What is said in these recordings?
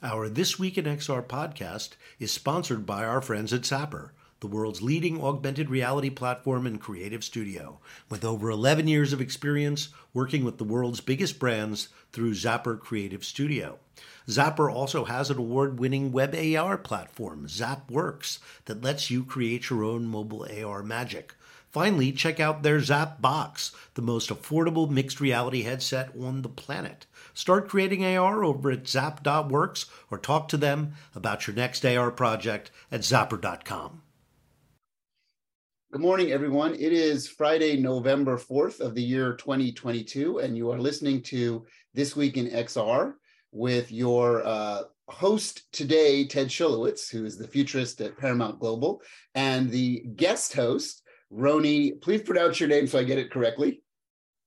Our This Week in XR podcast is sponsored by our friends at Zappar, the world's leading augmented reality platform and creative studio, with over 11 years of experience working with the world's biggest brands through Zappar Creative Studio. Zappar also has an award winning web AR platform, ZapWorks, that lets you create your own mobile AR magic. Finally, check out their Zap Box, the most affordable mixed reality headset on the planet. Start creating AR over at zap.works or talk to them about your next AR project at zappar.com. Good morning, everyone. It is Friday, November 4th of the year 2022, and you are listening to This Week in XR with your uh, host today, Ted Schilowitz, who is the futurist at Paramount Global, and the guest host, Rony. Please pronounce your name so I get it correctly.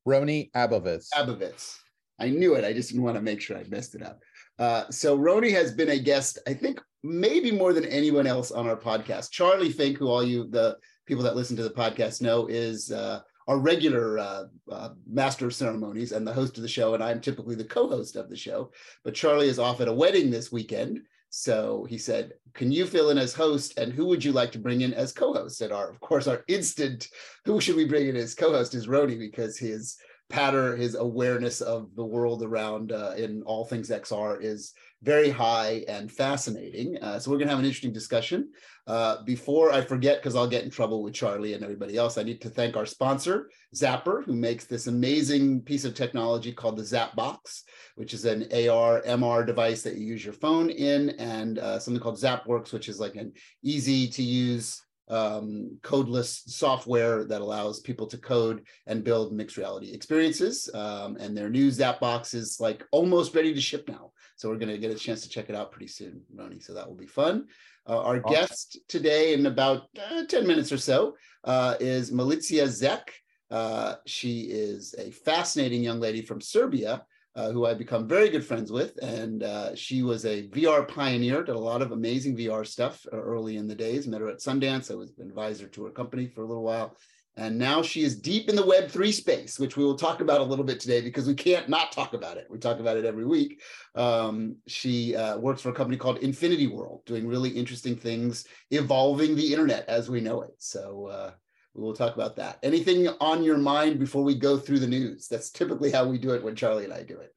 Rony Abovitz. Abovitz. I knew it. I just didn't want to make sure I messed it up. Uh, so Rony has been a guest, I think, maybe more than anyone else on our podcast. Charlie Fink, who all you the people that listen to the podcast know, is uh, our regular uh, uh, master of ceremonies and the host of the show, and I'm typically the co-host of the show. But Charlie is off at a wedding this weekend, so he said, "Can you fill in as host? And who would you like to bring in as co-host?" And our, of course, our instant, who should we bring in as co-host is Rony because his patter, his awareness of the world around uh, in all things XR is very high and fascinating. Uh, so we're going to have an interesting discussion. Uh, before I forget, because I'll get in trouble with Charlie and everybody else, I need to thank our sponsor, Zappar, who makes this amazing piece of technology called the Zap Box, which is an AR MR device that you use your phone in, and uh, something called ZapWorks, which is like an easy to use um, codeless software that allows people to code and build mixed reality experiences. Um, and their new Zapbox is like almost ready to ship now. So we're going to get a chance to check it out pretty soon, Rony. So that will be fun. Uh, our awesome. guest today, in about uh, 10 minutes or so, uh, is Milica Zec. Uh, she is a fascinating young lady from Serbia uh, who I've become very good friends with. And uh, she was a VR pioneer, did a lot of amazing VR stuff uh, early in the days. Met her at Sundance. I was an advisor to her company for a little while. And now she is deep in the Web3 space, which we will talk about a little bit today because we can't not talk about it. We talk about it every week. Um, she uh, works for a company called Infinity World, doing really interesting things, evolving the internet as we know it. So, uh, we will talk about that. Anything on your mind before we go through the news? That's typically how we do it when Charlie and I do it.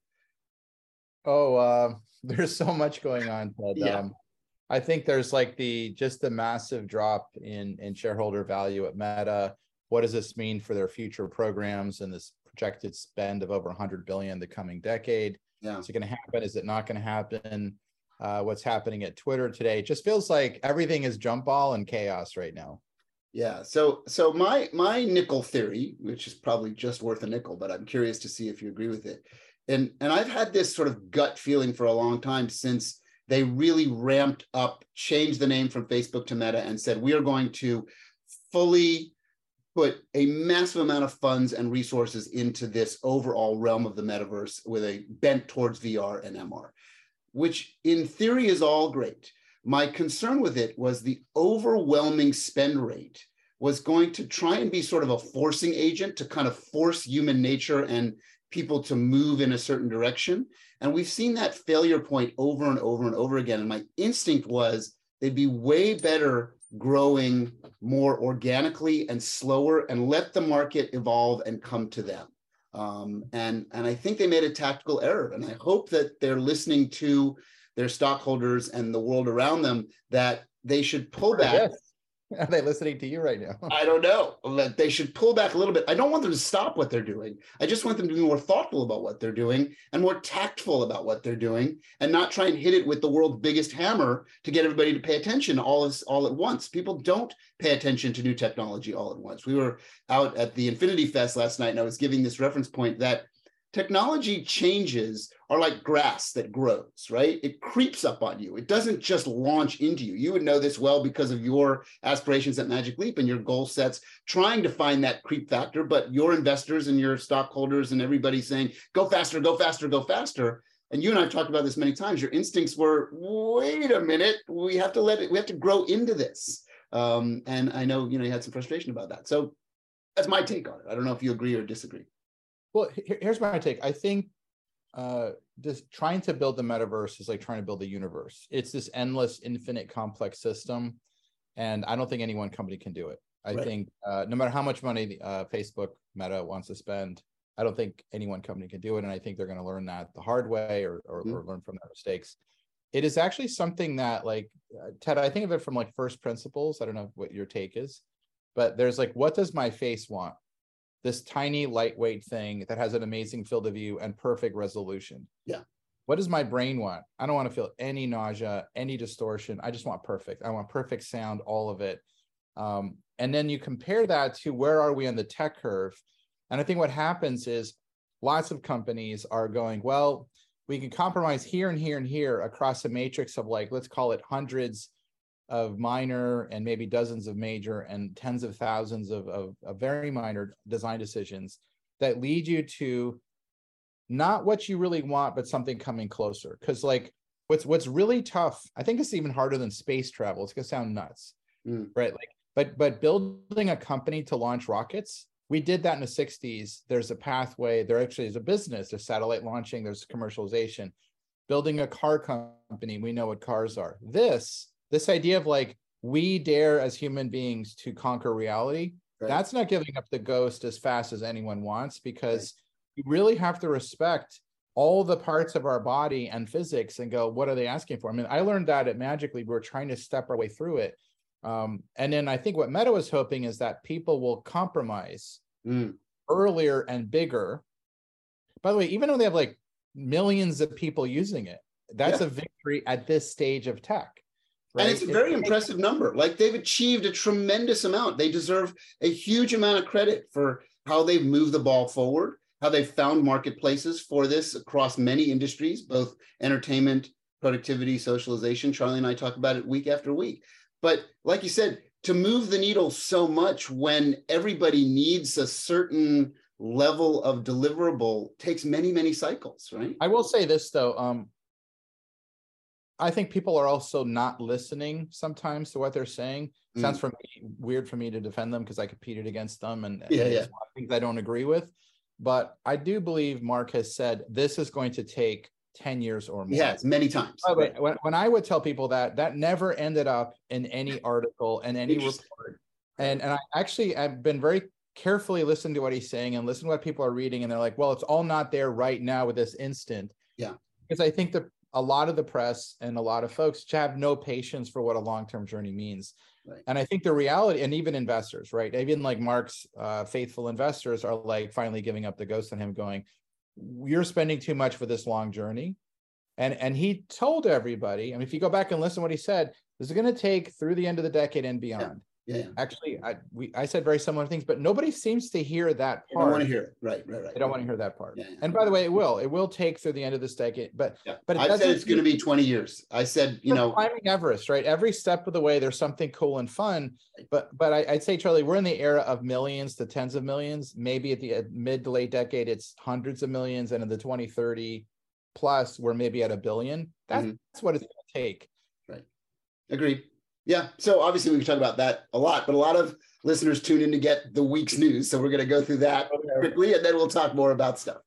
Oh, uh, there's so much going on. But, yeah. Um, I think there's like the just the massive drop in in shareholder value at Meta. What does this mean for their future programs and this projected spend of over 100 billion the coming decade? Yeah. Is it going to happen? Is it not going to happen? Uh, what's happening at Twitter today? It just feels like everything is jump ball and chaos right now. Yeah. So so my my nickel theory, which is probably just worth a nickel, but I'm curious to see if you agree with it. And and I've had this sort of gut feeling for a long time since they really ramped up, changed the name from Facebook to Meta, and said we are going to fully put a massive amount of funds and resources into this overall realm of the metaverse with a bent towards VR and MR, which in theory is all great. My concern with it was the overwhelming spend rate was going to try and be sort of a forcing agent to kind of force human nature and people to move in a certain direction. And we've seen that failure point over and over and over again. And my instinct was they'd be way better growing more organically and slower and let the market evolve and come to them. Um, and, and I think they made a tactical error. And I hope that they're listening to their stockholders and the world around them that they should pull back. Yes. Are they listening to you right now? I don't know. They should pull back a little bit. I don't want them to stop what they're doing. I just want them to be more thoughtful about what they're doing and more tactful about what they're doing and not try and hit it with the world's biggest hammer to get everybody to pay attention all, this, all at once. People don't pay attention to new technology all at once. We were out at the Infinity Fest last night and I was giving this reference point that technology changes are like grass that grows, right? It creeps up on you. It doesn't just launch into you. You would know this well because of your aspirations at Magic Leap and your goal sets, trying to find that creep factor. But your investors and your stockholders and everybody saying, go faster, go faster, go faster. And you and I've talked about this many times. Your instincts were, wait a minute, we have to let it, we have to grow into this. Um, and I know, you know, you had some frustration about that. So that's my take on it. I don't know if you agree or disagree. Well, here's my take. I think uh, just trying to build the metaverse is like trying to build a universe. It's this endless, infinite, complex system, and I don't think any one company can do it. I right. think uh, no matter how much money uh, Facebook Meta wants to spend, I don't think any one company can do it, and I think they're going to learn that the hard way or or, mm-hmm. or learn from their mistakes. It is actually something that, like uh, Ted, I think of it from like first principles. I don't know what your take is, but there's like, what does my face want? This tiny, lightweight thing that has an amazing field of view and perfect resolution. Yeah. What does my brain want? I don't want to feel any nausea, any distortion. I just want perfect. I want perfect sound, all of it. Um, and then you compare that to where are we on the tech curve? And I think what happens is lots of companies are going, well, we can compromise here and here and here across a matrix of like, let's call it hundreds of minor and maybe dozens of major and tens of thousands of, of, of very minor design decisions that lead you to not what you really want, but something coming closer. Because like what's what's really tough, I think it's even harder than space travel. It's gonna sound nuts, mm. right? Like, but but building a company to launch rockets, we did that in the 60s. There's a pathway, there actually is a business, there's satellite launching, there's commercialization. Building a car company, we know what cars are. This this idea of like we dare as human beings to conquer reality right. that's not giving up the ghost as fast as anyone wants because right. you really have to respect all the parts of our body and physics and go what are they asking for i mean i learned that at Magic Leap we are trying to step our way through it um, and then i think what meta was hoping is that people will compromise mm. earlier and bigger by the way even though they have like millions of people using it that's yeah. a victory at this stage of tech Right? And it's a very it's, impressive number. Like they've achieved a tremendous amount. They deserve a huge amount of credit for how they've moved the ball forward, how they've found marketplaces for this across many industries, both entertainment, productivity, socialization. Charlie and I talk about it week after week. But like you said, to move the needle so much when everybody needs a certain level of deliverable takes many many cycles right i will say this though um I think people are also not listening sometimes to what they're saying. Mm. Sounds for me weird for me to defend them because I competed against them and, yeah, yeah. things I don't agree with. But I do believe Mark has said this is going to take 10 years or more. Yes, many times. The when, when I would tell people that, that never ended up in any article and any report. And and I actually I've been very carefully listening to what he's saying and listen to what people are reading, and they're like, well, it's all not there right now with this instant. Yeah. Because I think the a lot of the press and a lot of folks have no patience for what a long-term journey means. Right. And I think the reality, and even investors, right? Even like Mark's uh, faithful investors are like finally giving up the ghost on him, going, "You're spending too much for this long journey." And and he told everybody. I mean, if you go back and listen to what he said, this is going to take through the end of the decade and beyond. Yeah. Actually, I we I said very similar things, but nobody seems to hear that part. They don't want to hear it. Right, right, right. They don't want to hear that part. Yeah, yeah. And by the way, it will. It will take through the end of this decade. But yeah. but I said it's going to be 20 years. I said, you know, climbing Everest, right? Every step of the way, there's something cool and fun. But but I, would say, Charlie, we're in the era of millions to tens of millions. Maybe at the mid to late decade, it's hundreds of millions, and in the 2030 plus, we're maybe at a billion. That's, mm-hmm. that's what it's going to take. Right. Agreed. Yeah. So obviously we can talk about that a lot, but a lot of listeners tune in to get the week's news. So we're going to go through that quickly and then we'll talk more about stuff.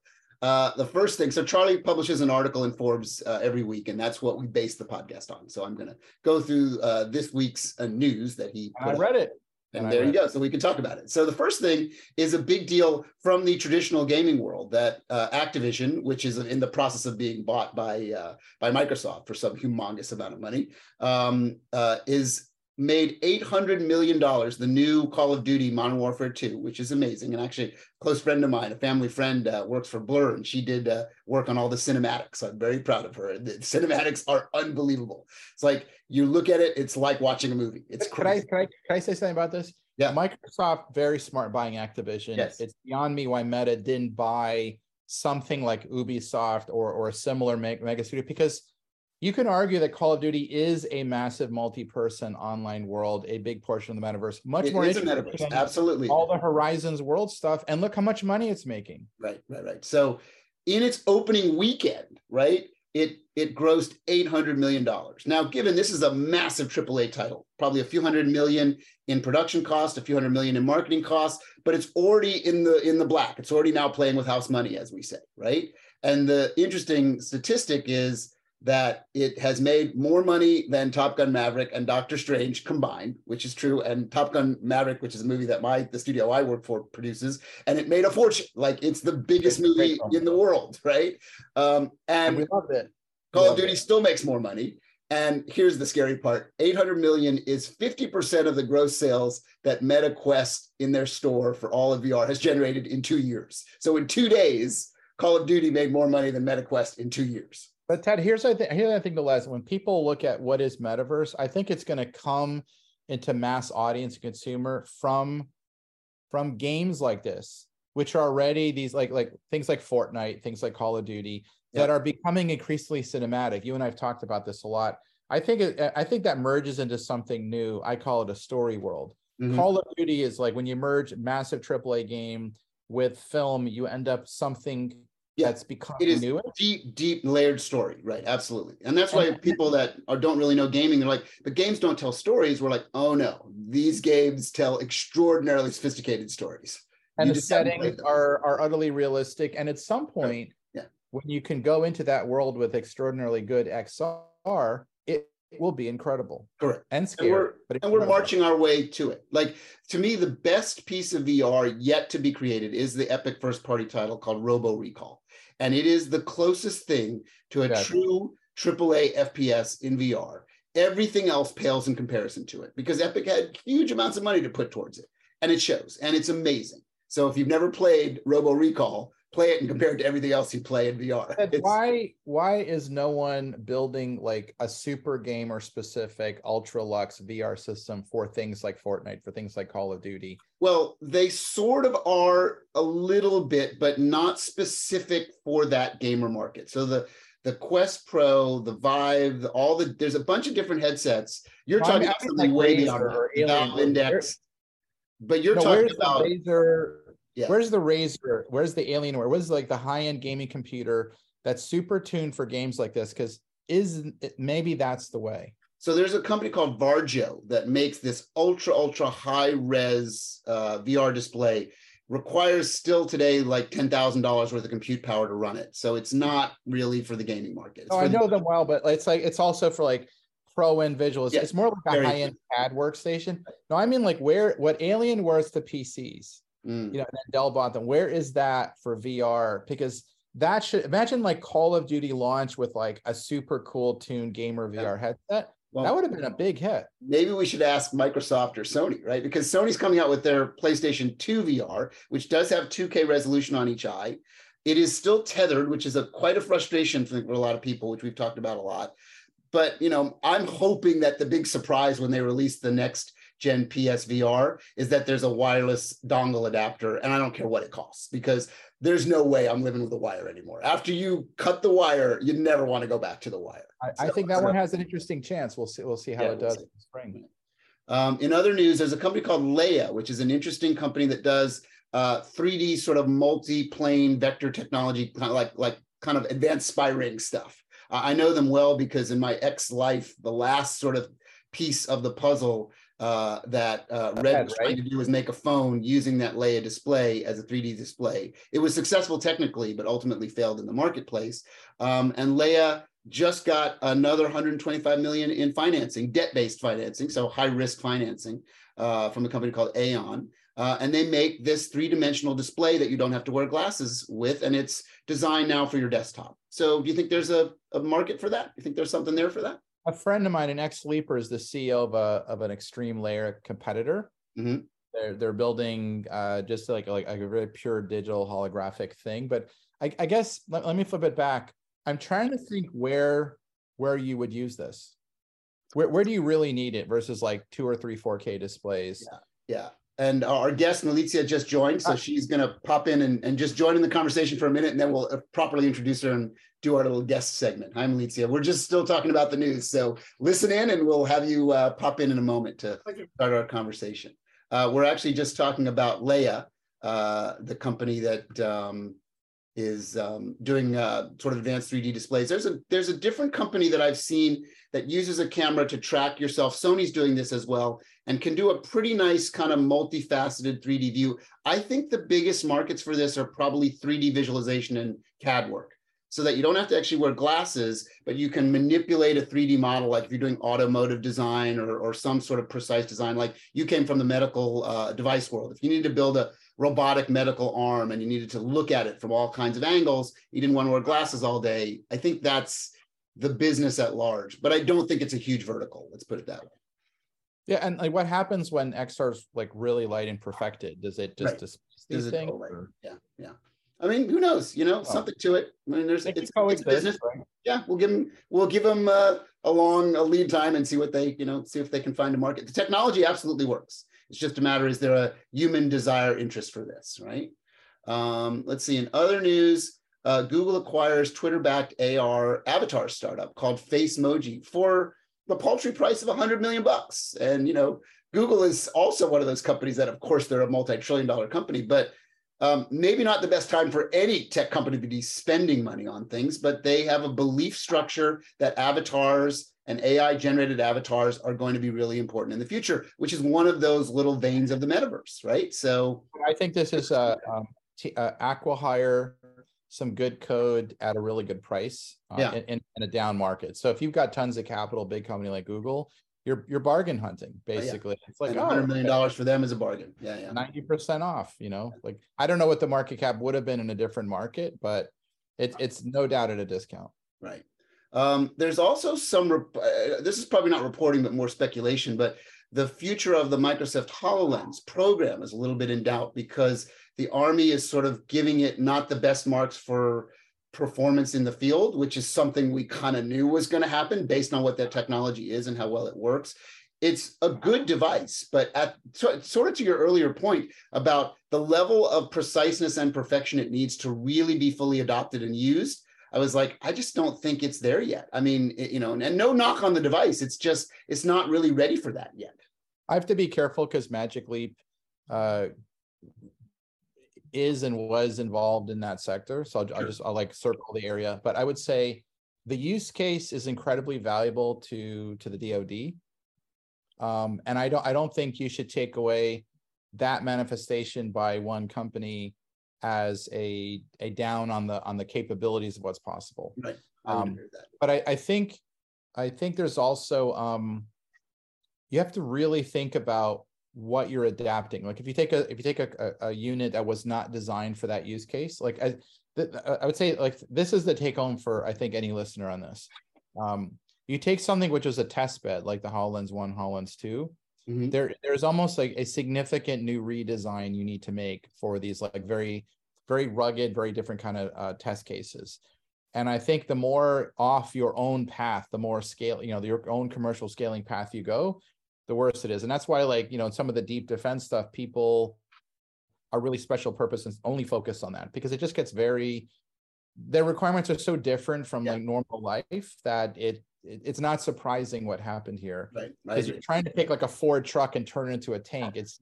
Uh, the first thing, so Charlie publishes an article in Forbes uh, every week, and that's what we base the podcast on. So I'm going to go through uh, this week's uh, news that he. I read it. And there you go. So we can talk about it. So the first thing is a big deal from the traditional gaming world that uh, Activision, which is in the process of being bought by uh, by Microsoft for some humongous amount of money, um, uh, is made $800 million, the new Call of Duty Modern Warfare 2, which is amazing. And actually, a close friend of mine, a family friend, uh, works for Blur, and she did uh, work on all the cinematics. So I'm very proud of her. The cinematics are unbelievable. It's like you look at it, it's like watching a movie. It's crazy. Can I, can I, can I say something about this? Yeah. Microsoft, very smart buying Activision. Yes. It's beyond me why Meta didn't buy something like Ubisoft or, or a similar mega studio because – you can argue that Call of Duty is a massive multi-person online world, a big portion of the metaverse, much it more is a metaverse. Absolutely, all the Horizons world stuff, and look how much money it's making. Right, right, right. So, in its opening weekend, right, it it grossed eight hundred million dollars. Now, given this is a massive AAA title, probably a few hundred million in production cost, a few hundred million in marketing costs, but it's already in the in the black. It's already now playing with house money, as we say, right? And the interesting statistic is that it has made more money than Top Gun Maverick and Doctor Strange combined, which is true. And Top Gun Maverick, which is a movie that my the studio I work for produces, and it made a fortune. Like it's the biggest it's movie in the world, right? Um, and, and we loved it. Call of Duty still makes more money. And here's the scary part 800 million is 50% of the gross sales that Meta Quest in their store for all of VR has generated in two years. So in two days, Call of Duty made more money than Meta Quest in two years. But Ted, here's I think here's I think the lesson when people look at what is metaverse, I think it's going to come into mass audience and consumer from from games like this, which are already these like like things like Fortnite, things like Call of Duty that are becoming increasingly cinematic. You and I've talked about this a lot. I think it, I think that merges into something new. I call it a story world. Mm-hmm. Call of Duty is like when you merge massive AAA game with film, you end up something yeah, that's become it is new. deep, deep layered story, right? Absolutely, and that's why people that are, don't really know gaming, they're like, "But games don't tell stories." We're like, "Oh no, these games tell extraordinarily sophisticated stories." And you the settings are are utterly realistic, and at some point. When you can go into that world with extraordinarily good XR, it it will be incredible. Correct. And scary. And we're, and we're marching our way to it. Like to me, the best piece of VR yet to be created is the epic first party title called Robo Recall. And it is the closest thing to a true AAA FPS in VR. Everything else pales in comparison to it because Epic had huge amounts of money to put towards it. And it shows. And it's amazing. So if you've never played Robo Recall, play it and mm-hmm. compare it to everything else you play in VR. why why is no one building like a super gamer specific ultra lux VR system for things like Fortnite, for things like Call of Duty? Well, they sort of are a little bit, but not specific for that gamer market. So the the Quest Pro, the Vive, the, all the there's a bunch of different headsets. You're well, talking about something like way beyond Valve Index. But you're no, talking about Razer yeah. Where's the Razer? Where's the Alienware? Where's like the high end gaming computer that's super tuned for games like this? Because is maybe that's the way. So there's a company called Varjo that makes this ultra ultra high res uh, VR display. Requires still today like ten thousand dollars worth of compute power to run it. So it's not really for the gaming market. It's oh, I know the- them well, but it's like it's also for like pro end visuals. It's more like a high end CAD workstation. No, I mean like where what Alienware's to PCs mm. you know, and bought them. Where is that for VR? Because that should imagine like Call of Duty launch with like a super cool tuned gamer VR yeah. headset. Well, that would have been a big hit. Maybe we should ask Microsoft or Sony, right? Because Sony's coming out with their PlayStation 2 VR, which does have 2K resolution on each eye. It is still tethered, which is a quite a frustration for a lot of people, which we've talked about a lot. But you know, I'm hoping that the big surprise when they release the next gen PSVR is that there's a wireless dongle adapter, and I don't care what it costs because there's no way I'm living with a wire anymore. After you cut the wire, you never want to go back to the wire. I, so, I think that one has an interesting chance. We'll see. We'll see how yeah, it does we'll in spring. Um, in other news, there's a company called Leia, which is an interesting company that does uh, 3D sort of multi-plane vector technology, kind of like like kind of advanced spy ring stuff. Uh, I know them well because in my ex life, the last sort of piece of the puzzle uh, that uh, Red was trying to do was make a phone using that Leia display as a 3D display. It was successful technically, but ultimately failed in the marketplace. Um, and Leia just got another 125 million in financing, debt-based financing, so high-risk financing uh, from a company called Aeon. Uh, and they make this three-dimensional display that you don't have to wear glasses with, and it's designed now for your desktop. So, do you think there's a, a market for that? Do you think there's something there for that? A friend of mine, an ex-Leaper, is the CEO of a of an extreme layer competitor. Mm-hmm. They're they're building uh, just like like a very pure digital holographic thing. But I, I guess let, let me flip it back. I'm trying to think where where you would use this. Where where do you really need it versus like two or three 4K displays? Yeah. Yeah. And our guest, Milica, just joined. So ah. she's going to pop in and, and just join in the conversation for a minute, and then we'll uh, properly introduce her and do our little guest segment. Hi, Milica. We're just still talking about the news. So listen in, and we'll have you uh, pop in in a moment to start our conversation. Uh, we're actually just talking about Leia, uh, the company that um, is um, doing uh, sort of advanced 3D displays. There's a there's a different company that I've seen that uses a camera to track yourself. Sony's doing this as well and can do a pretty nice kind of multifaceted 3D view. I think the biggest markets for this are probably 3D visualization and CAD work. So that you don't have to actually wear glasses, but you can manipulate a 3D model, like if you're doing automotive design or, or some sort of precise design, like you came from the medical uh, device world. If you need to build a robotic medical arm and you needed to look at it from all kinds of angles, you didn't want to wear glasses all day. I think that's the business at large, but I don't think it's a huge vertical. Let's put it that way. Yeah, and like what happens when XR is like really light and perfected? Does it just right. displace these Does things? Yeah, yeah. I mean, who knows? You know, something to it. I mean, there's it's, it's business. Right? Yeah, we'll give them we'll give them uh, a long a lead time and see what they you know see if they can find a market. The technology absolutely works. It's just a matter is there a human desire interest for this, right? Um, let's see. In other news, uh, Google acquires Twitter-backed AR avatar startup called Facemoji for the paltry price of 100 million bucks. And you know, Google is also one of those companies that, of course, they're a multi-trillion-dollar company, but um, maybe not the best time for any tech company to be spending money on things, but they have a belief structure that avatars and AI generated avatars are going to be really important in the future, which is one of those little veins of the metaverse, right? So I think this is a, um, t- uh, acquihire some good code at a really good price uh, yeah. in, in, a down market. So if you've got tons of capital, big company like Google, you're you're bargain hunting basically. Oh, yeah. It's like and $100 million for them is a bargain. Yeah, yeah. 90% off, you know. Like I don't know what the market cap would have been in a different market, but it, it's no doubt at a discount. Right. Um, there's also some uh, this is probably not reporting but more speculation, but the future of the Microsoft HoloLens program is a little bit in doubt because the army is sort of giving it not the best marks for performance in the field, which is something we kind of knew was going to happen based on what that technology is and how well it works. It's a good device, but at sort of to your earlier point about the level of preciseness and perfection it needs to really be fully adopted and used. I was like, I just don't think it's there yet. I mean, it, you know, and no knock on the device. It's just, it's not really ready for that yet. I have to be careful because Magic Leap uh, is and was involved in that sector. So I'll, sure. I'll just I'll like circle the area, but I would say the use case is incredibly valuable to to the DoD. Um, and I don't I don't think you should take away that manifestation by one company as a a down on the on the capabilities of what's possible. Right. I um, but I, I think I think there's also um, you have to really think about what you're adapting. Like if you take a if you take a, a, a unit that was not designed for that use case, like I, I would say like this is the take home for I think any listener on this. Um, you take something which was a test bed like the HoloLens one, HoloLens 2 mm-hmm. There there's almost like a significant new redesign you need to make for these like very very rugged, very different kind of uh, test cases. And I think the more off your own path, the more scale, you know, your own commercial scaling path you go, the worse it is. And that's why, like, you know, some of the deep defense stuff, people are really special purpose and only focus on that because it just gets very their requirements are so different from yeah. like normal life that it, it, it's not surprising what happened here. Right. Because you're trying to take like a Ford truck and turn it into a tank. It's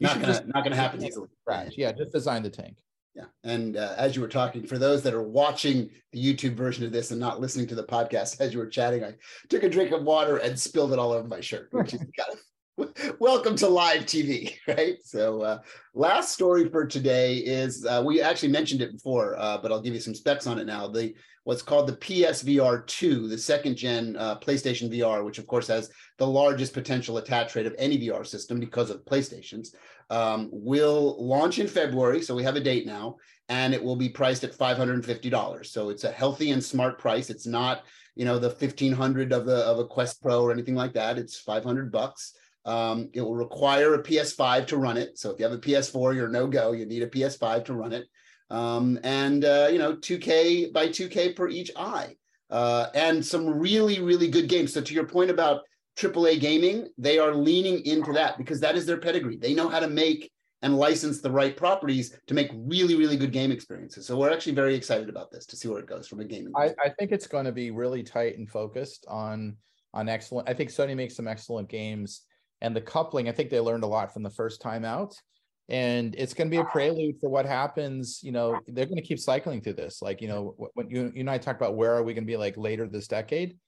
not gonna just, not gonna happen easily. Right. Yeah, just design the tank. Yeah. And uh, as you were talking, for those that are watching the YouTube version of this and not listening to the podcast, as you were chatting, I took a drink of water and spilled it all over my shirt, which is kind of welcome to live TV, right? So, uh, last story for today is uh, we actually mentioned it before, uh, but I'll give you some specs on it now. The what's called the PSVR 2, the second gen uh, PlayStation VR, which of course has the largest potential attach rate of any VR system because of PlayStations um, will launch in February. So we have a date now, and it will be priced at $550. So it's a healthy and smart price. It's not, you know, the 1500 of the of a Quest Pro or anything like that. It's 500 bucks. Um, it will require a PS5 to run it. So if you have a PS4, you're no go. You need a PS5 to run it. Um, and uh, you know, 2K by 2K per each eye. Uh, and some really, really good games. So to your point about AAA gaming, they are leaning into that because that is their pedigree. They know how to make and license the right properties to make really, really good game experiences. So we're actually very excited about this to see where it goes from a gaming. I, I, think it's going to be really tight and focused on on excellent. I think Sony makes some excellent games, and the coupling. I think they learned a lot from the first time out, and it's going to be a prelude for what happens. You know, they're going to keep cycling through this. Like you know, when you you and I talk about where are we going to be like later this decade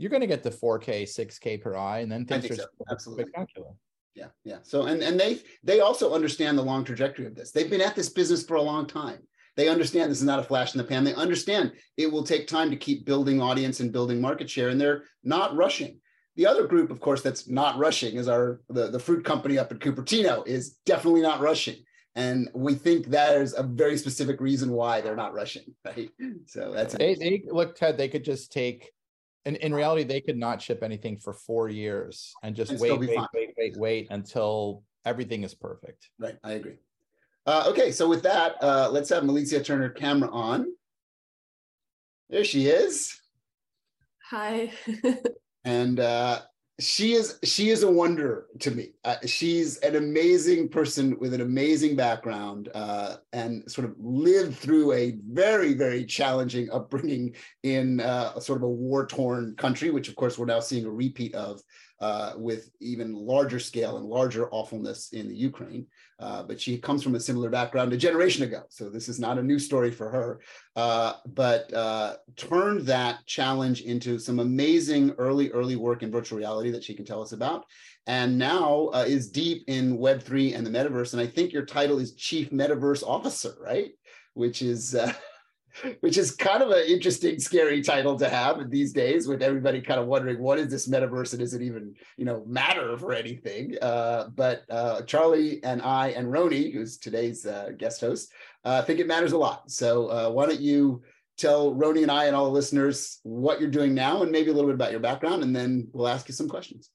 you're going to get the 4K, 6K per eye, and then things are so. absolutely spectacular. Yeah, yeah. So and and they they also understand the long trajectory of this. They've been at this business for a long time. They understand this is not a flash in the pan. They understand it will take time to keep building audience and building market share, and they're not rushing. The other group, of course, that's not rushing is our the, the fruit company up at Cupertino is definitely not rushing. And we think there's a very specific reason why they're not rushing, right? So that's they, they look Ted, they could just take and in reality, they could not ship anything for four years and just and wait, wait, fine. wait, wait, wait until everything is perfect. Right, I agree. Uh, okay, so with that, uh, let's have Milica turn her camera on. There she is. Hi. and uh, she is she is a wonder to me. Uh, she's an amazing person with an amazing background uh, and sort of lived through a very very challenging upbringing in uh, sort of a war torn country, which of course we're now seeing a repeat of uh, with even larger scale and larger awfulness in the Ukraine. Uh, but she comes from a similar background a generation ago. So this is not a new story for her, uh, but uh, turned that challenge into some amazing early, early work in virtual reality that she can tell us about. And now uh, is deep in Web3 and the metaverse. And I think your title is Chief Metaverse Officer, right? Which is uh, which is kind of an interesting, scary title to have these days, with everybody kind of wondering what is this metaverse and does it even, you know, matter for anything? Uh, but uh, Charlie and I and Rony, who's today's uh, guest host, uh, think it matters a lot. So uh, why don't you tell Rony and I and all the listeners what you're doing now, and maybe a little bit about your background, and then we'll ask you some questions.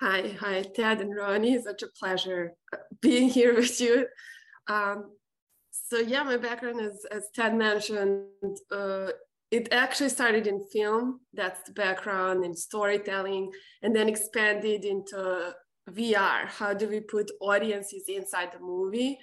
Hi, hi, Ted and Rony. Such a pleasure being here with you. Um, so yeah, my background is, as Ted mentioned, uh, it actually started in film. That's the background in storytelling, and then expanded into VR. How do we put audiences inside the movie?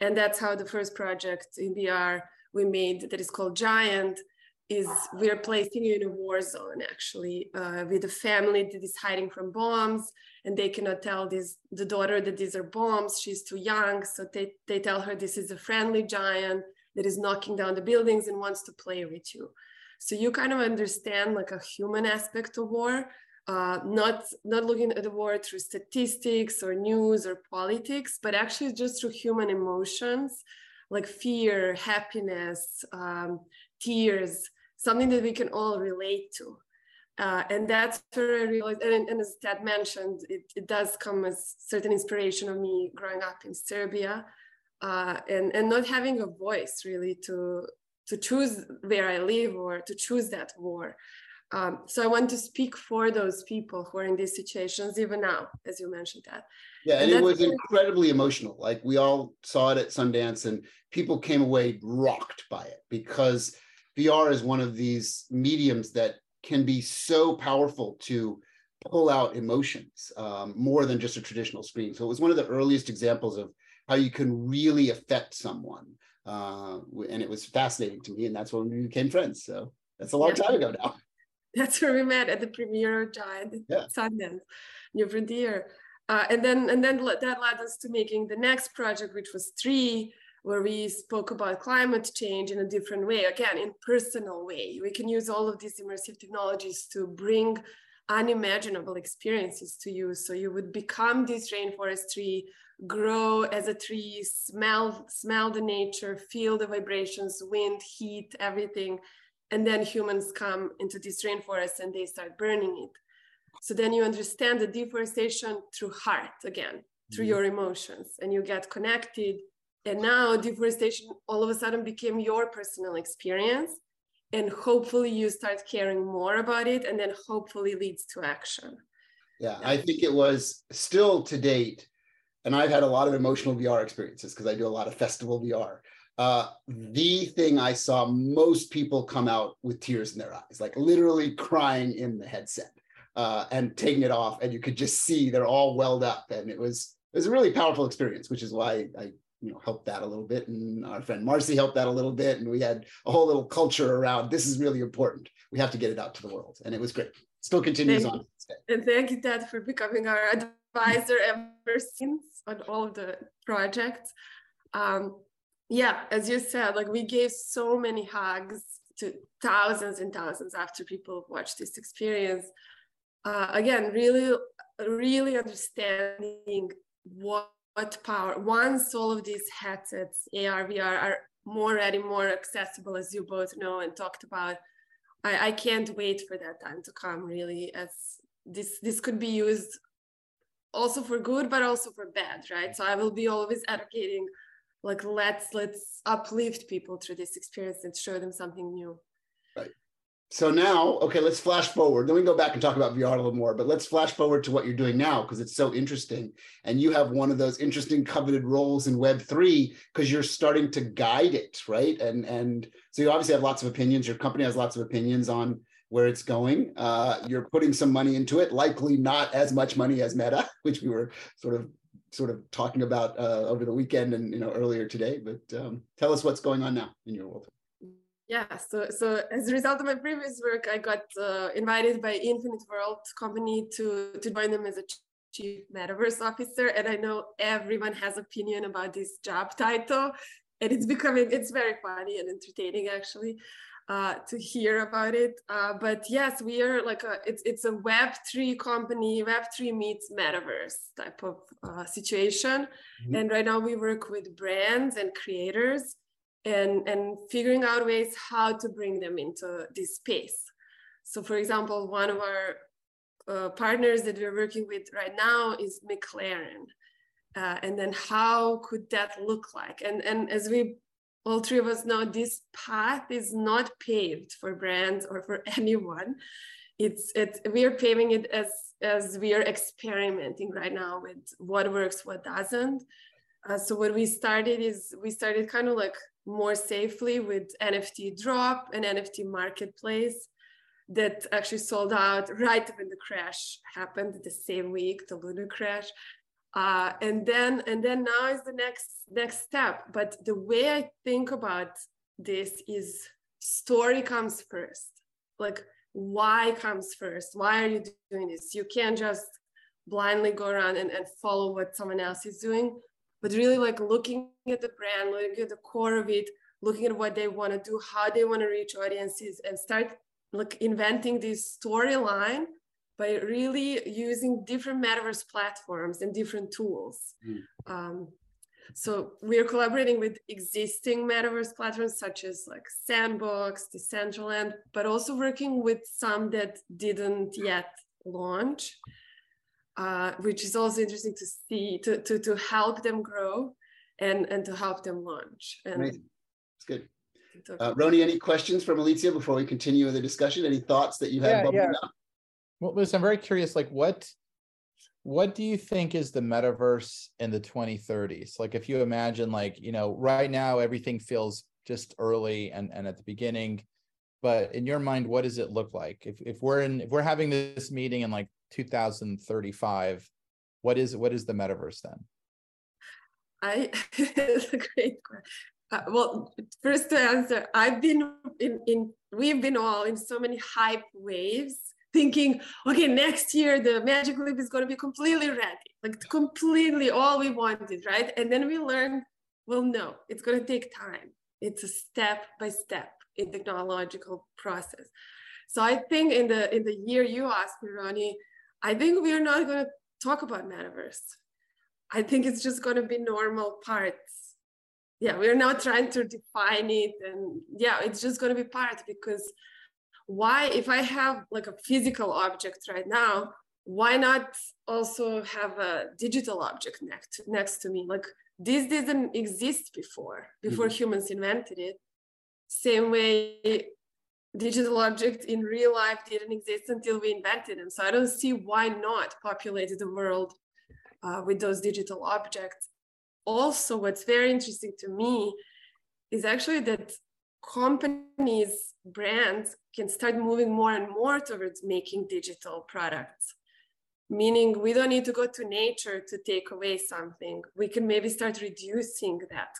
And that's how the first project in VR we made that is called Giant is we're placing you in a war zone actually uh, with a family that is hiding from bombs and they cannot tell this the daughter that these are bombs she's too young so they, they tell her this is a friendly giant that is knocking down the buildings and wants to play with you so you kind of understand like a human aspect of war uh, not not looking at the war through statistics or news or politics but actually just through human emotions like fear happiness um, tears something that we can all relate to. Uh, and that's where I realized, and, and as Ted mentioned, it, it, does come as certain inspiration of me growing up in Serbia uh, and, and not having a voice really to, to choose where I live or to choose that war. Um, so I want to speak for those people who are in these situations, even now, as you mentioned that. Yeah, and, and it was incredibly emotional. Like we all saw it at Sundance, and people came away rocked by it because VR is one of these mediums that can be so powerful to pull out emotions um, more than just a traditional screen. So it was one of the earliest examples of how you can really affect someone. Uh, and it was fascinating to me. And that's when we became friends. So that's a long yeah. time ago now. That's where we met at the premiere of Giant yeah. Sundance, New Frontier. Uh, and then and then that led us to making the next project, which was Tree, where we spoke about climate change in a different way, again, in personal way. We can use all of these immersive technologies to bring unimaginable experiences to you. So you would become this rainforest tree, grow as a tree, smell, smell the nature, feel the vibrations, wind, heat, everything. And then humans come into this rainforest and they start burning it. So then you understand the deforestation through heart again, through mm-hmm. your emotions, and you get connected and now deforestation all of a sudden became your personal experience. And hopefully you start caring more about it and then hopefully leads to action. Yeah, I think it was still to date, and I've had a lot of emotional VR experiences because I do a lot of festival VR. Uh, the thing I saw most people come out with tears in their eyes, like literally crying in the headset uh, and taking it off, and you could just see they're all welled up, and it was it was a really powerful experience, which is why I you know helped that a little bit. And our friend marcy helped that a little bit. And we had a whole little culture around this is really important. We have to get it out to the world. And it was great. Still continues thank on and thank you Ted for becoming our advisor ever since on all of the projects. Um, yeah as you said like we gave so many hugs to thousands and thousands after people watched this experience. Uh, again really really understanding what what power once all of these headsets ar vr are more ready, more accessible, as you both know and talked about. I, I can't wait for that time to come really as this this could be used also for good but also for bad right so i will be always advocating like let's let's uplift people through this experience and show them something new right so now okay let's flash forward then we go back and talk about vr a little more but let's flash forward to what you're doing now because it's so interesting and you have one of those interesting coveted roles in web 3 because you're starting to guide it right and and so you obviously have lots of opinions your company has lots of opinions on where it's going. Uh, you're putting some money into it, likely not as much money as Meta, which we were sort of sort of talking about uh, over the weekend and you know earlier today. But um, tell us what's going on now in your world. Yeah, so so as a result of my previous work, I got uh, invited by Infinite World company to to join them as a chief metaverse officer, and I know everyone has opinion about this job title, and it's becoming it's very funny and entertaining actually uh, to hear about it. Uh, but yes, we are like a it's it's a Web three company, Web three meets metaverse type of uh, situation. Mm-hmm. And right now we work with brands and creators, and and figuring out ways how to bring them into this space. So, for example, one of our uh, partners that we're working with right now is McLaren. Uh, and then how could that look like? And and as we all three of us know this path is not paved for brands or for anyone. It's it's we are paving it as as we are experimenting right now with what works, what doesn't. Uh, so what we started is we started kind of like more safely with NFT drop and NFT marketplace that actually sold out right when the crash happened the same week, the Luna crash. Uh, and then and then now is the next next step. But the way i think about this is story comes first. Like why comes first? Why are you doing this? You can't just blindly go around and, and follow what someone else is doing but really like looking at the brand looking at the core of it looking at what they want to do how they want to reach audiences and start like inventing this storyline by really using different metaverse platforms and different tools. Mm. Um, so we are collaborating with existing metaverse platforms such as like Sandbox, Decentraland, but also working with some that didn't yet launch, uh, which is also interesting to see to, to, to help them grow and, and to help them launch. And Amazing. It's good. Uh, Rony, any questions from Alicia before we continue the discussion? Any thoughts that you have yeah, yeah. Up? Well, listen, I'm very curious. Like, what what do you think is the metaverse in the 2030s? Like, if you imagine, like, you know, right now everything feels just early and and at the beginning, but in your mind, what does it look like? If if we're in if we're having this meeting in like 2035, what is what is the metaverse then? I it's a great question. Uh, well, first to answer, I've been in in we've been all in so many hype waves thinking, okay, next year the Magic Leap is going to be completely ready, like completely all we wanted, right? And then we learned, well, no, it's going to take time. It's a step by step in technological process. So I think in the in the year you asked me, Rony, I think we are not going to talk about metaverse. I think it's just going to be normal parts. Yeah, we're not trying to define it, and yeah, it's just going to be part because why if i have like a physical object right now why not also have a digital object next next to me like this didn't exist before before mm-hmm. humans invented it same way digital objects in real life didn't exist until we invented them so i don't see why not populate the world uh, with those digital objects also what's very interesting to me is actually that companies, brands can start moving more and more towards making digital products. Meaning, we don't need to go to nature to take away something. We can maybe start reducing that,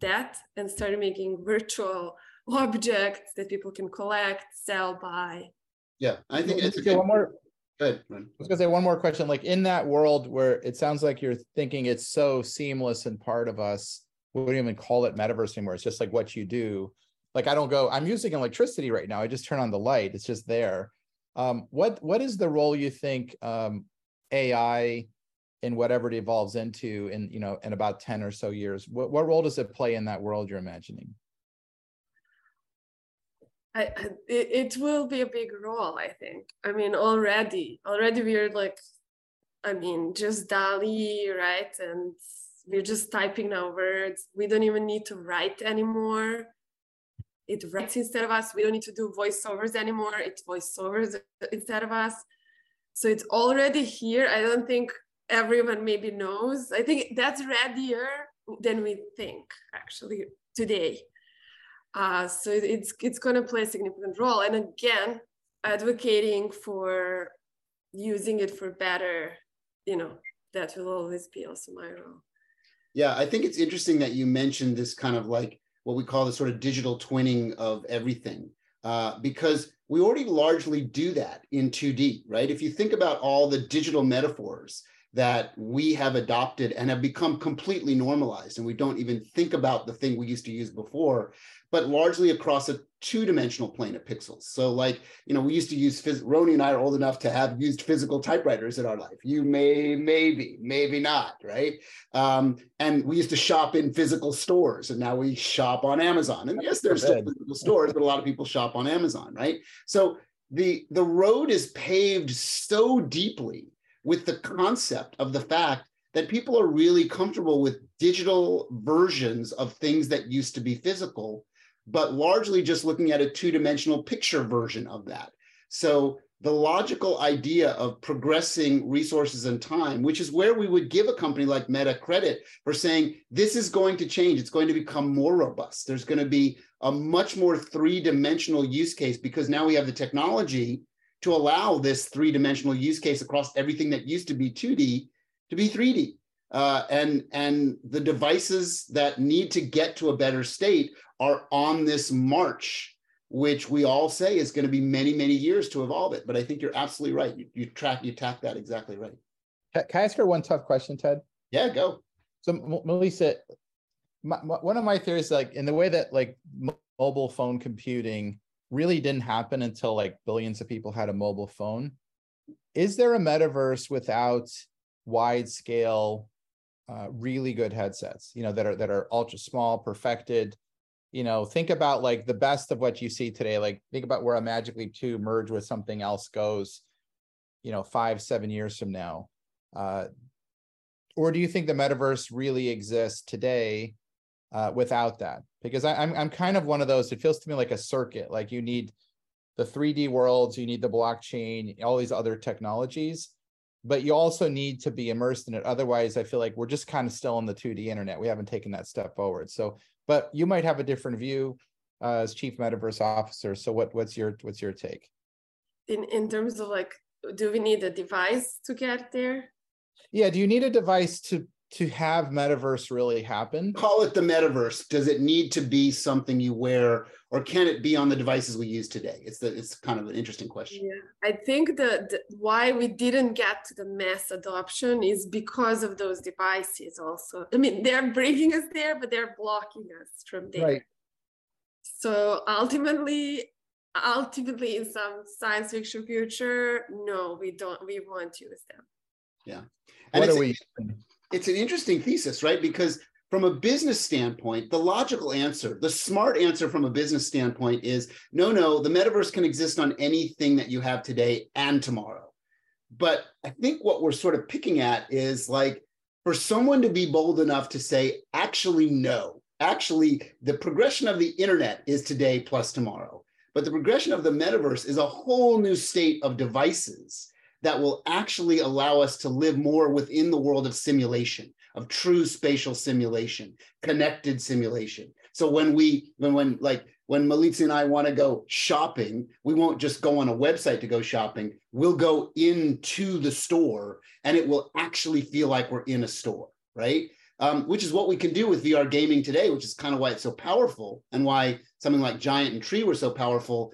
that and start making virtual objects that people can collect, sell, buy. Yeah, I think it's okay, one more. Good. I was gonna say one more question. Like in that world where it sounds like you're thinking it's so seamless and part of us, we wouldn't even call it metaverse anymore. It's just like what you do like I don't go, I'm using electricity right now. I just turn on the light. It's just there. Um, what what is the role you think um, AI in whatever it evolves into in you know in about 10 or so years? What what role does it play in that world you're imagining? I, it, it will be a big role, I think. I mean, already, already we're like, I mean, just DALL-E, right? And we're just typing our words. We don't even need to write anymore. It writes instead of us. We don't need to do voiceovers anymore. It's voiceovers instead of us. So it's already here. I don't think everyone maybe knows. I think that's readier than we think actually today. Uh, so it's it's going to play a significant role. And again, advocating for using it for better, you know, that will always be also my role. Yeah, I think it's interesting that you mentioned this kind of like what we call the sort of digital twinning of everything, uh, because we already largely do that in 2D, right? If you think about all the digital metaphors that we have adopted and have become completely normalized, and we don't even think about the thing we used to use before, but largely across a two-dimensional plane of pixels. So like, you know, we used to use, phys- Rony and I are old enough to have used physical typewriters in our life. You may, maybe, maybe not, right? Um, and we used to shop in physical stores and now we shop on Amazon. And yes, there's still physical stores, but a lot of people shop on Amazon, right? So the, the road is paved so deeply with the concept of the fact that people are really comfortable with digital versions of things that used to be physical but largely just looking at a two-dimensional picture version of that. So the logical idea of progressing resources and time, which is where we would give a company like Meta credit for saying this is going to change. It's going to become more robust. There's going to be a much more three-dimensional use case because now we have the technology to allow this three-dimensional use case across everything that used to be 2D to be 3D. Uh, and and the devices that need to get to a better state are on this march, which we all say is going to be many, many years to evolve it. But I think you're absolutely right. You, you track, you tack that exactly right. Can I ask her one tough question, Ted? Yeah, go. So, Milica, my, my, one of my theories, like in the way that like mobile phone computing really didn't happen until like billions of people had a mobile phone. Is there a metaverse without wide scale, uh, really good headsets? You know that are that are ultra small, perfected, you know, think about like the best of what you see today. Like think about where a Magic Leap 2 merge with something else goes, you know, five, seven years from now. Uh, or do you think the metaverse really exists today uh, without that? Because I, I'm I'm kind of one of those. It feels to me like a circuit. Like you need the 3D worlds, you need the blockchain, all these other technologies, but you also need to be immersed in it. Otherwise, I feel like we're just kind of still in the 2D internet. We haven't taken that step forward. So but you might have a different view uh, as chief metaverse officer. So what what's your what's your take? In in terms of like, do we need a device to get there? Yeah, do you need a device to to have metaverse really happen? Call it the metaverse. Does it need to be something you wear, or can it be on the devices we use today? It's the it's kind of an interesting question. Yeah, I think that the, why we didn't get to the mass adoption is because of those devices. Also, I mean, they're bringing us there, but they're blocking us from there. Right. So ultimately, ultimately, in some science fiction future, no, we don't. We won't use them. Yeah. And what are we? It's an interesting thesis, right? Because from a business standpoint, the logical answer, the smart answer from a business standpoint is no, no, the metaverse can exist on anything that you have today and tomorrow. But I think what we're sort of picking at is like for someone to be bold enough to say, actually, no, actually, the progression of the internet is today plus tomorrow. But the progression of the metaverse is a whole new state of devices that will actually allow us to live more within the world of simulation, of true spatial simulation, connected simulation. So when we, when, when like, when Milica and I want to go shopping, we won't just go on a website to go shopping. We'll go into the store and it will actually feel like we're in a store, right? Um, which is what we can do with VR gaming today, which is kind of why it's so powerful and why something like Giant and Tree were so powerful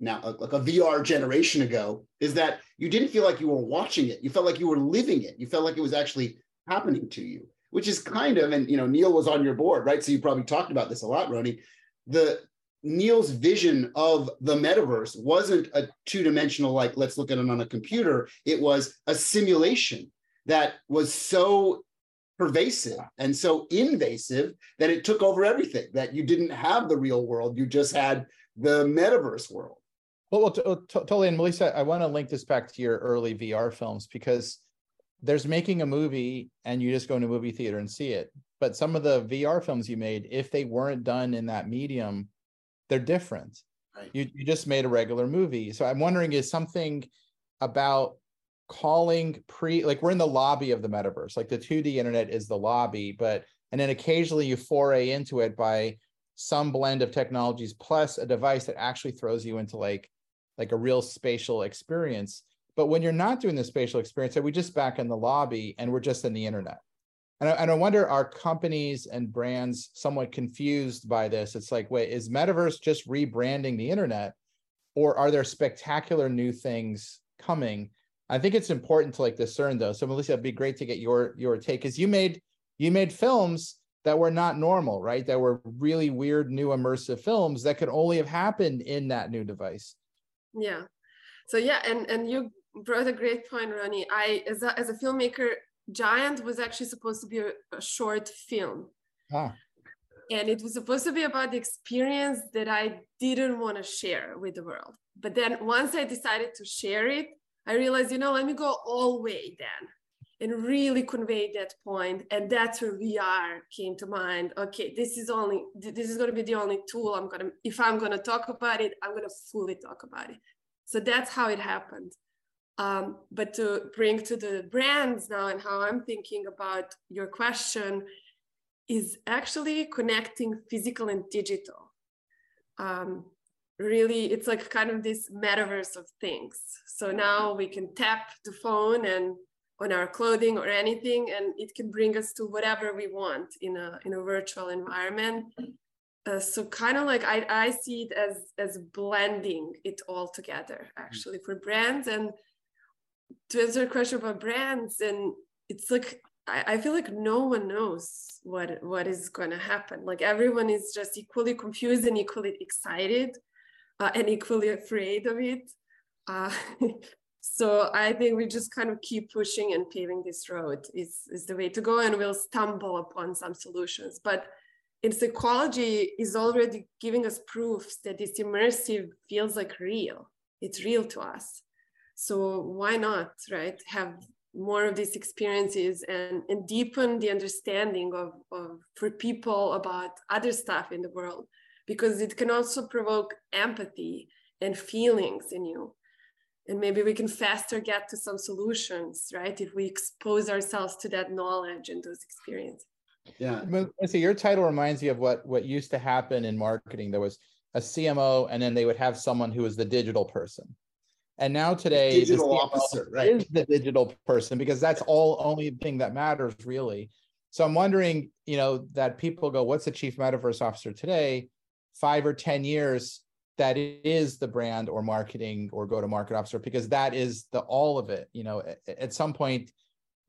now like a VR generation ago is that you didn't feel like you were watching it. You felt like you were living it. You felt like it was actually happening to you, which is kind of, and you know, Neal was on your board, right? So you probably talked about this a lot, Rony. The Neal's vision of the metaverse wasn't a two-dimensional, like let's look at it on a computer. It was a simulation that was so pervasive and so invasive that it took over everything, that you didn't have the real world. You just had the metaverse world. Well, well, t- t- totally. And Milica, I want to link this back to your early VR films because there's making a movie and you just go into a movie theater and see it. But some of the VR films you made, if they weren't done in that medium, they're different. Right. You, you just made a regular movie. So I'm wondering is something about calling pre like we're in the lobby of the metaverse like the 2d internet is the lobby but and then occasionally you foray into it by some blend of technologies plus a device that actually throws you into like like a real spatial experience but when you're not doing the spatial experience are we just back in the lobby and we're just in the internet and I, and I wonder are companies and brands somewhat confused by this it's like wait is metaverse just rebranding the internet or are there spectacular new things coming I think it's important to like discern those. So Milica, it'd be great to get your your take because you made you made films that were not normal, right? That were really weird, new immersive films that could only have happened in that new device. Yeah. So yeah, and and you brought a great point, Rony. I as a as a filmmaker, Giant was actually supposed to be a, a short film. Ah. And it was supposed to be about the experience that I didn't want to share with the world. But then once I decided to share it, I realized, you know, let me go all way then and really convey that. And that's where VR came to mind. Okay, this is only this is going to be the only tool I'm gonna if I'm gonna talk about it, I'm gonna fully talk about it. So that's how it happened. Um, but to bring to the brands now and how I'm thinking about your question is actually connecting physical and digital. Um, really it's like kind of this metaverse of things so now we can tap the phone and on our clothing or anything and it can bring us to whatever we want in a in a virtual environment. Uh, so kind of like I, I see it as as blending it all together actually for brands. And to answer a question about brands and it's like I, I feel like no one knows what what is going to happen. Like everyone is just equally confused and equally excited uh, and equally afraid of it. Uh, so I think we just kind of keep pushing and paving this road is, is the way to go, and we'll stumble upon some solutions. But in psychology is already giving us proofs that this immersive feels like real. It's real to us. So why not, right? Have more of these experiences and, and deepen the understanding of, of for people about other stuff in the world because it can also provoke empathy and feelings in you and maybe we can faster get to some solutions right? If we expose ourselves to that knowledge and those experiences. Yeah. So your title reminds me of what what used to happen in marketing. There was a cmo and then they would have someone who was the digital person. And now today digital officer right. is the digital person because that's all only thing that matters really. So i'm wondering you know that people go what's the chief metaverse officer today? Five or 10 years, that is the brand or marketing or go to market officer, because that is the all of it. You know, at some point,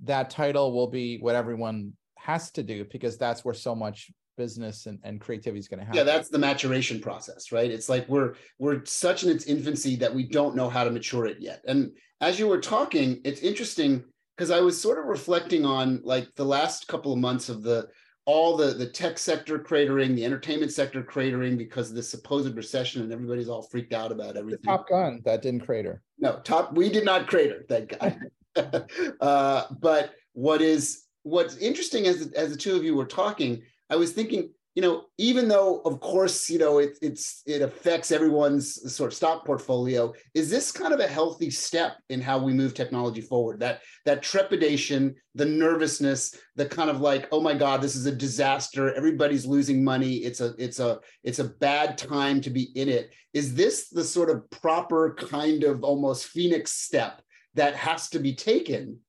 that title will be what everyone has to do because that's where so much business and, and creativity is going to happen. Yeah, that's the maturation process, right? It's like we're we're such in its infancy that we don't know how to mature it yet. And as you were talking, it's interesting because I was sort of reflecting on like the last couple of months of the all the the tech sector cratering, the entertainment sector cratering because of the supposed recession, and everybody's all freaked out about everything. The Top Gun that didn't crater. No, top we did not crater, thank God. uh, but what is what's interesting as as the two of you were talking, I was thinking you know, even though of course, you know, it, it's it affects everyone's sort of stock portfolio, is this kind of a healthy step in how we move technology forward? That that trepidation, the nervousness, the kind of like, oh my God, this is a disaster. Everybody's losing money. It's a it's a it's a bad time to be in it. Is this the sort of proper kind of almost phoenix step that has to be taken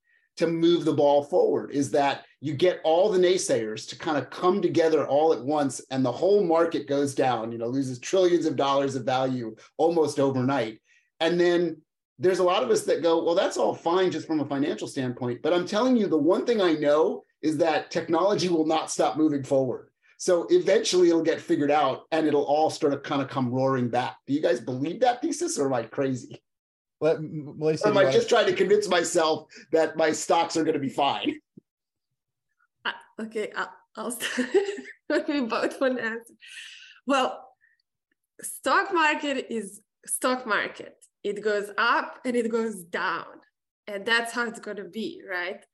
to move the ball forward? Is that you get all the naysayers to kind of come together all at once and the whole market goes down you know loses trillions of dollars of value almost overnight. And then there's a lot of us that go well that's all fine just from a financial standpoint but i'm telling you the one thing i know is that technology will not stop moving forward. So eventually it'll get figured out and it'll all start to kind of come roaring back. Do you guys believe that thesis or am i crazy Let, or am I just trying to convince myself that my stocks are going to be fine? Uh, okay, I'll, I'll start. we both want to answer. Well, stock market is stock market. It goes up and it goes down. And that's how it's going to be, right?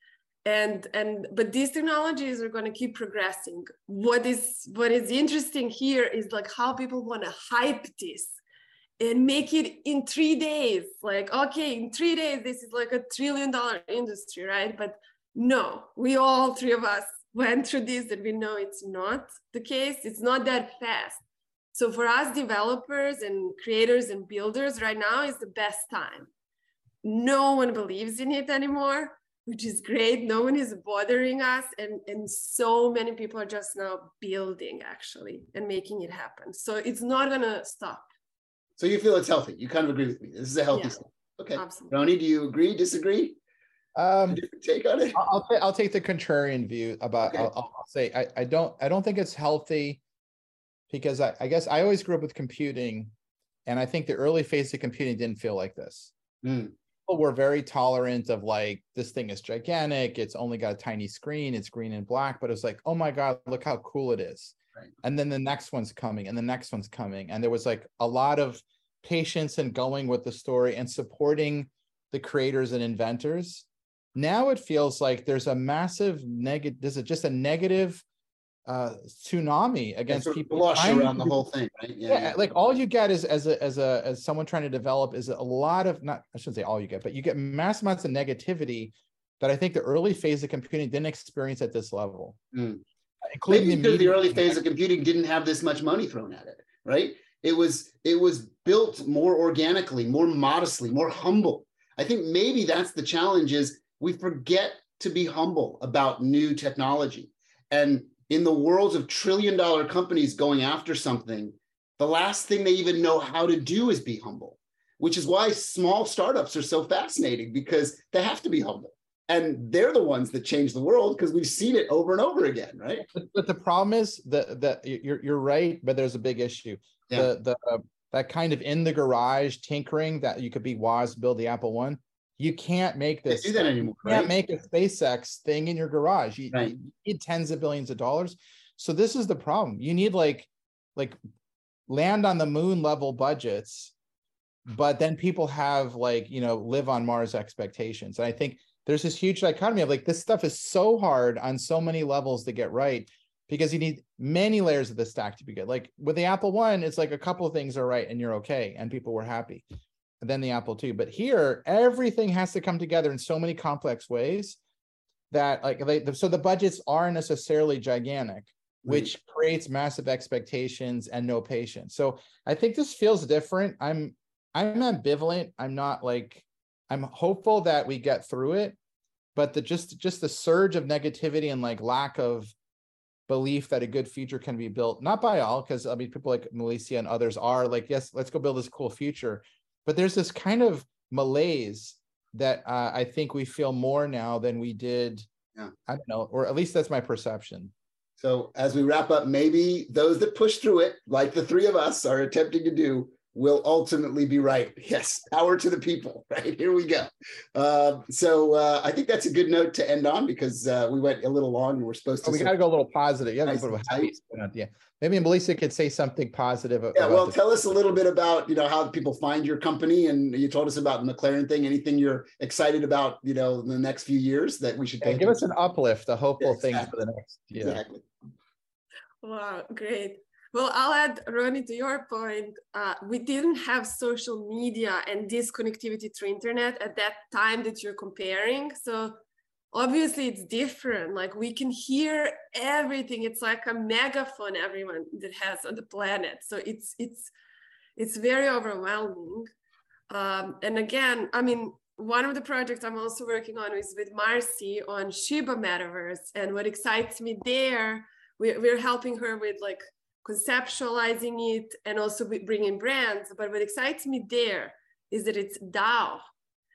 And and but these technologies are going to keep progressing. What is what is interesting here is like how people want to hype this and make it in three days. Like, okay, in three days, this is like a trillion dollar industry, right? But no, we all three of us went through this and we know it's not the case. It's not that fast. So for us developers and creators and builders right now is the best time. No one believes in it anymore, which is great. No one is bothering us. And, and so many people are just now building actually and making it happen. So it's not gonna stop. So you feel it's healthy. You kind of agree with me. This is a healthy yeah, Okay. Absolutely. Rony, do you agree, disagree? Um, take on it. I'll, I'll take the contrarian view about. Okay. I'll, I'll, say I, I don't I don't think it's healthy because I, I guess I always grew up with computing, and I think the early phase of computing didn't feel like this. Mm. People were very tolerant of like this thing is gigantic. It's only got a tiny screen. It's green and black, but it's like oh my god, look how cool it is. Right. And then the next one's coming, and the next one's coming, and there was like a lot of patience and going with the story and supporting the creators and inventors now it feels like there's a massive negative, there's a, just a negative uh, tsunami against people blush around the whole thing, right? Yeah, yeah, yeah, like all you get is as a as a as someone trying to develop is a lot of not I shouldn't say all you get, but you get mass amounts of negativity that I think the early phase of computing didn't experience at this level. Mm. Maybe because the early phase of computing didn't have this much money thrown at it, right? It was it was built more organically, more modestly, more humble. I think maybe that's the challenge is we forget to be humble about new technology. And in the worlds of trillion dollar companies going after something, the last thing they even know how to do is be humble, which is why small startups are so fascinating because they have to be humble. And they're the ones that change the world because we've seen it over and over again, right? But, but the problem is that that you're you're right, but there's a big issue. Yeah. The the uh, that kind of in the garage tinkering that you could be Woz build the Apple One you can't make this. do that anymore. You can't make a SpaceX thing in your garage. You, right. you, need tens of billions of dollars. So this is the problem. You need like like land on the moon level budgets, but then people have like you know live on Mars expectations. And I think there's this huge dichotomy of like this stuff is so hard on so many levels to get right because you need many layers of the stack to be good. Like with the Apple One, it's like a couple of things are right and you're okay, and people were happy Then the Apple Two, But here, everything has to come together in so many complex ways that like they, so the budgets aren't necessarily gigantic, which creates massive expectations and no patience. So I think this feels different. I'm I'm ambivalent. I'm not like I'm hopeful that we get through it, but the just just the surge of negativity and like lack of belief that a good future can be built, not by all, because I mean people like Milica and others are like, yes, let's go build this cool future but there's this kind of malaise that uh, I think we feel more now than we did. Yeah. I don't know, or at least that's my perception. So as we wrap up, maybe those that push through it, like the three of us are attempting to do, will ultimately be right. Yes, power to the people. Right here we go. Uh, so uh, I think that's a good note to end on because uh, we went a little long and we're supposed to. Oh, we got to go a little positive. Yeah, nice yeah. Maybe Milica could say something positive. Yeah, well, the- tell us a little bit about you know how people find your company, and you told us about the McLaren thing. Anything you're excited about, you know, in the next few years that we should yeah, give us an uplift, a hopeful yeah, exactly. thing for the next. year. Exactly. Wow, great. Well, I'll add, Rony, to your point, uh, we didn't have social media and this connectivity through internet at that time that you're comparing. So obviously it's different. Like we can hear everything. It's like a megaphone everyone that has on the planet. So it's it's it's very overwhelming. Um, and again, I mean, one of the projects I'm also working on is with Marcy on Shiba Metaverse. And what excites me there, we're, we're helping her with like conceptualizing it and also bringing brands. But what excites me there is that it's DAO.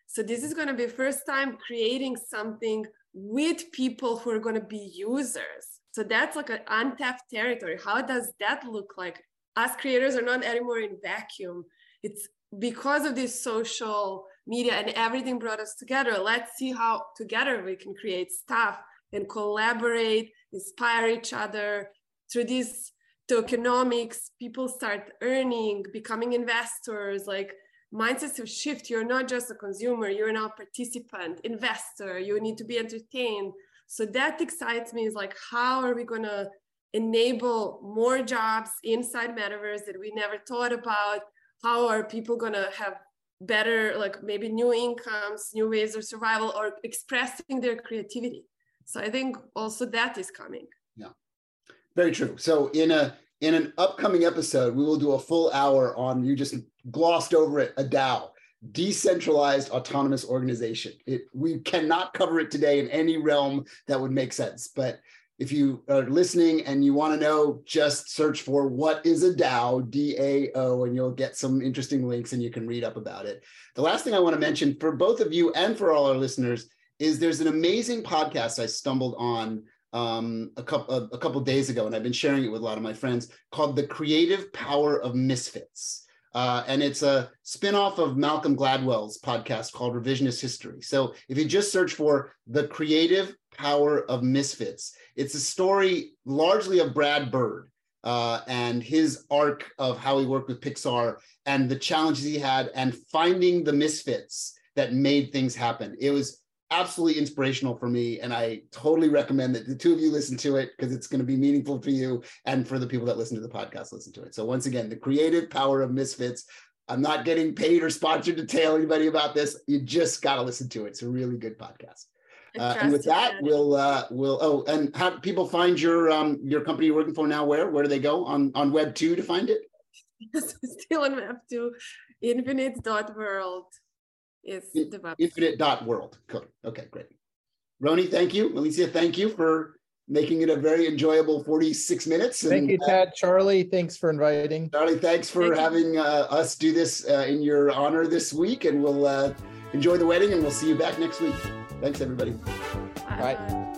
So this is going to be first time creating something with people who are going to be users. So that's like an untapped territory. How does that look like? Us creators are not anymore in vacuum. It's because of this social media and everything brought us together. Let's see how together we can create stuff and collaborate, inspire each other through this tokenomics, people start earning, becoming investors, like mindsets will shift. You're not just a consumer, you're now a participant, investor, you need to be entertained. So that excites me is like, how are we gonna enable more jobs inside metaverse that we never thought about? How are people gonna have better, like maybe new incomes, new ways of survival, or expressing their creativity? So I think also that is coming. Very true. So in a in an upcoming episode, we will do a full hour on you just glossed over it, a DAO, decentralized autonomous organization. It, we cannot cover it today in any realm that would make sense. But if you are listening and you want to know, just search for what is a DAO, D A O, and you'll get some interesting links and you can read up about it. The last thing I want to mention for both of you and for all our listeners is there's an amazing podcast I stumbled on um, a couple a, a couple days ago, and I've been sharing it with a lot of my friends called "The Creative Power of Misfits." Uh, and it's a spin-off of Malcolm Gladwell's podcast called Revisionist History. So if you just search for the creative power of misfits, it's a story largely of Brad Bird uh, and his arc of how he worked with Pixar and the challenges he had and finding the misfits that made things happen. It was absolutely inspirational for me. And I totally recommend that the two of you listen to it because it's going to be meaningful for you and for the people that listen to the podcast, listen to it. So, once again, the creative power of Misfits. I'm not getting paid or sponsored to tell anybody about this. You just got to listen to it. It's a really good podcast. Uh, and with that, we'll uh, we'll oh, and how people find your um your company you're working for now? Where where do they go on on Web two to find it? Still on Web two, infinite.world is In, the website. Infinite.world. Cool. Okay, great. Rony, thank you. Milica, thank you for making it a very enjoyable 46 minutes. And, thank you, Ted. Uh, Charlie, thanks for inviting. Charlie, thanks for thank having uh, us do this uh, in your honor this week. And we'll uh, enjoy the wedding and we'll see you back next week. Thanks, everybody. Bye. Bye.